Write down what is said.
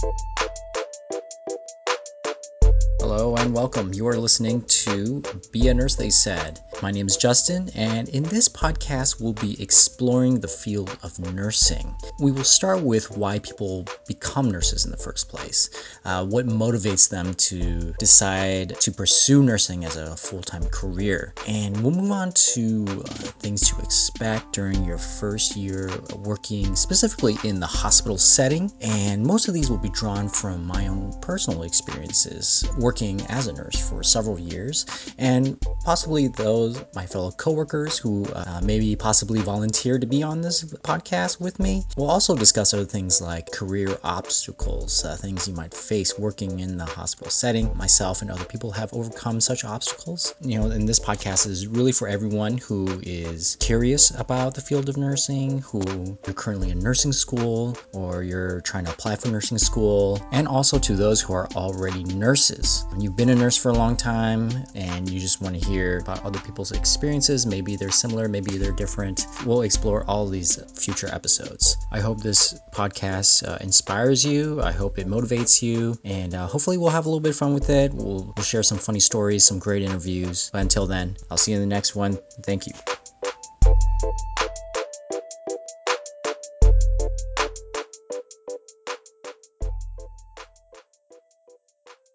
Thank you Hello and welcome. You are listening to Be a Nurse, They Said. My name is Justin, and in this podcast, we'll be exploring the field of nursing. We will start with why people become nurses in the first place, uh, what motivates them to decide to pursue nursing as a full time career, and we'll move on to uh, things to expect during your first year working specifically in the hospital setting. And most of these will be drawn from my own personal experiences working as a nurse for several years, and possibly those my fellow coworkers who uh, maybe possibly volunteered to be on this podcast with me. We'll also discuss other things like career obstacles, uh, things you might face working in the hospital setting. Myself and other people have overcome such obstacles. You know, and this podcast is really for everyone who is curious about the field of nursing, who you're currently in nursing school, or you're trying to apply for nursing school, and also to those who are already nurses. You've been a nurse for a long time and you just want to hear about other people's experiences. Maybe they're similar, maybe they're different. We'll explore all these future episodes. I hope this podcast uh, inspires you. I hope it motivates you. And uh, hopefully, we'll have a little bit of fun with it. We'll, we'll share some funny stories, some great interviews. But until then, I'll see you in the next one. Thank you.